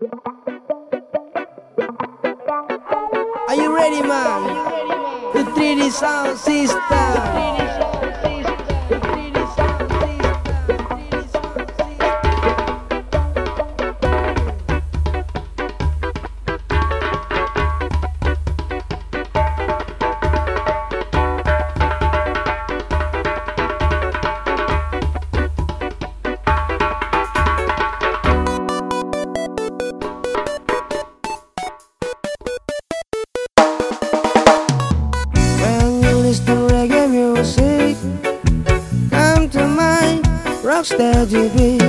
Are you ready, man? The 3D sound system. Music, come to mind rocksteady beat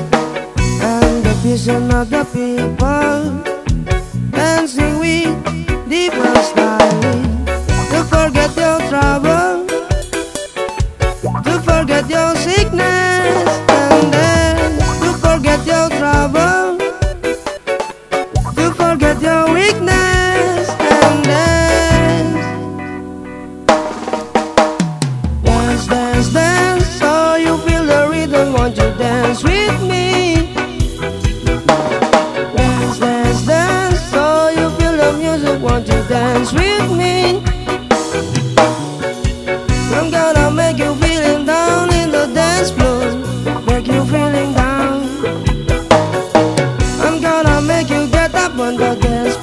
and the vision of the people dancing with different style. To forget your trouble,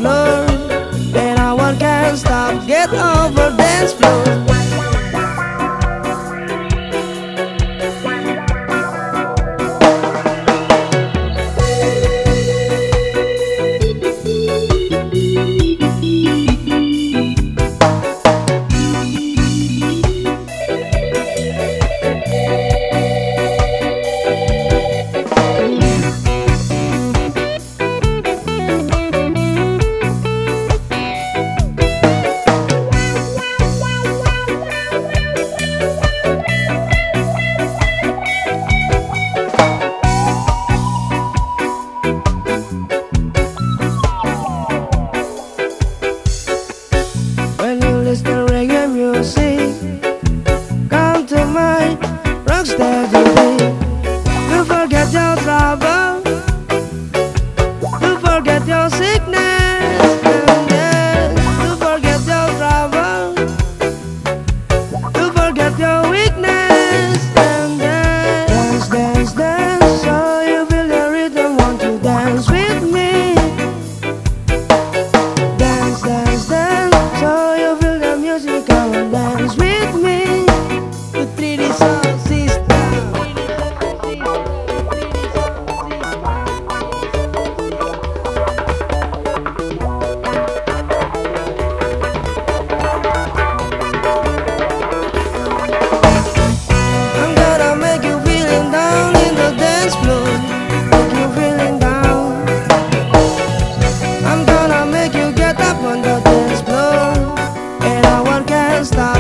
floor. Then I one can't stop. Get over dance music, come to mind rocksteady beat. You forget your trouble, Stop.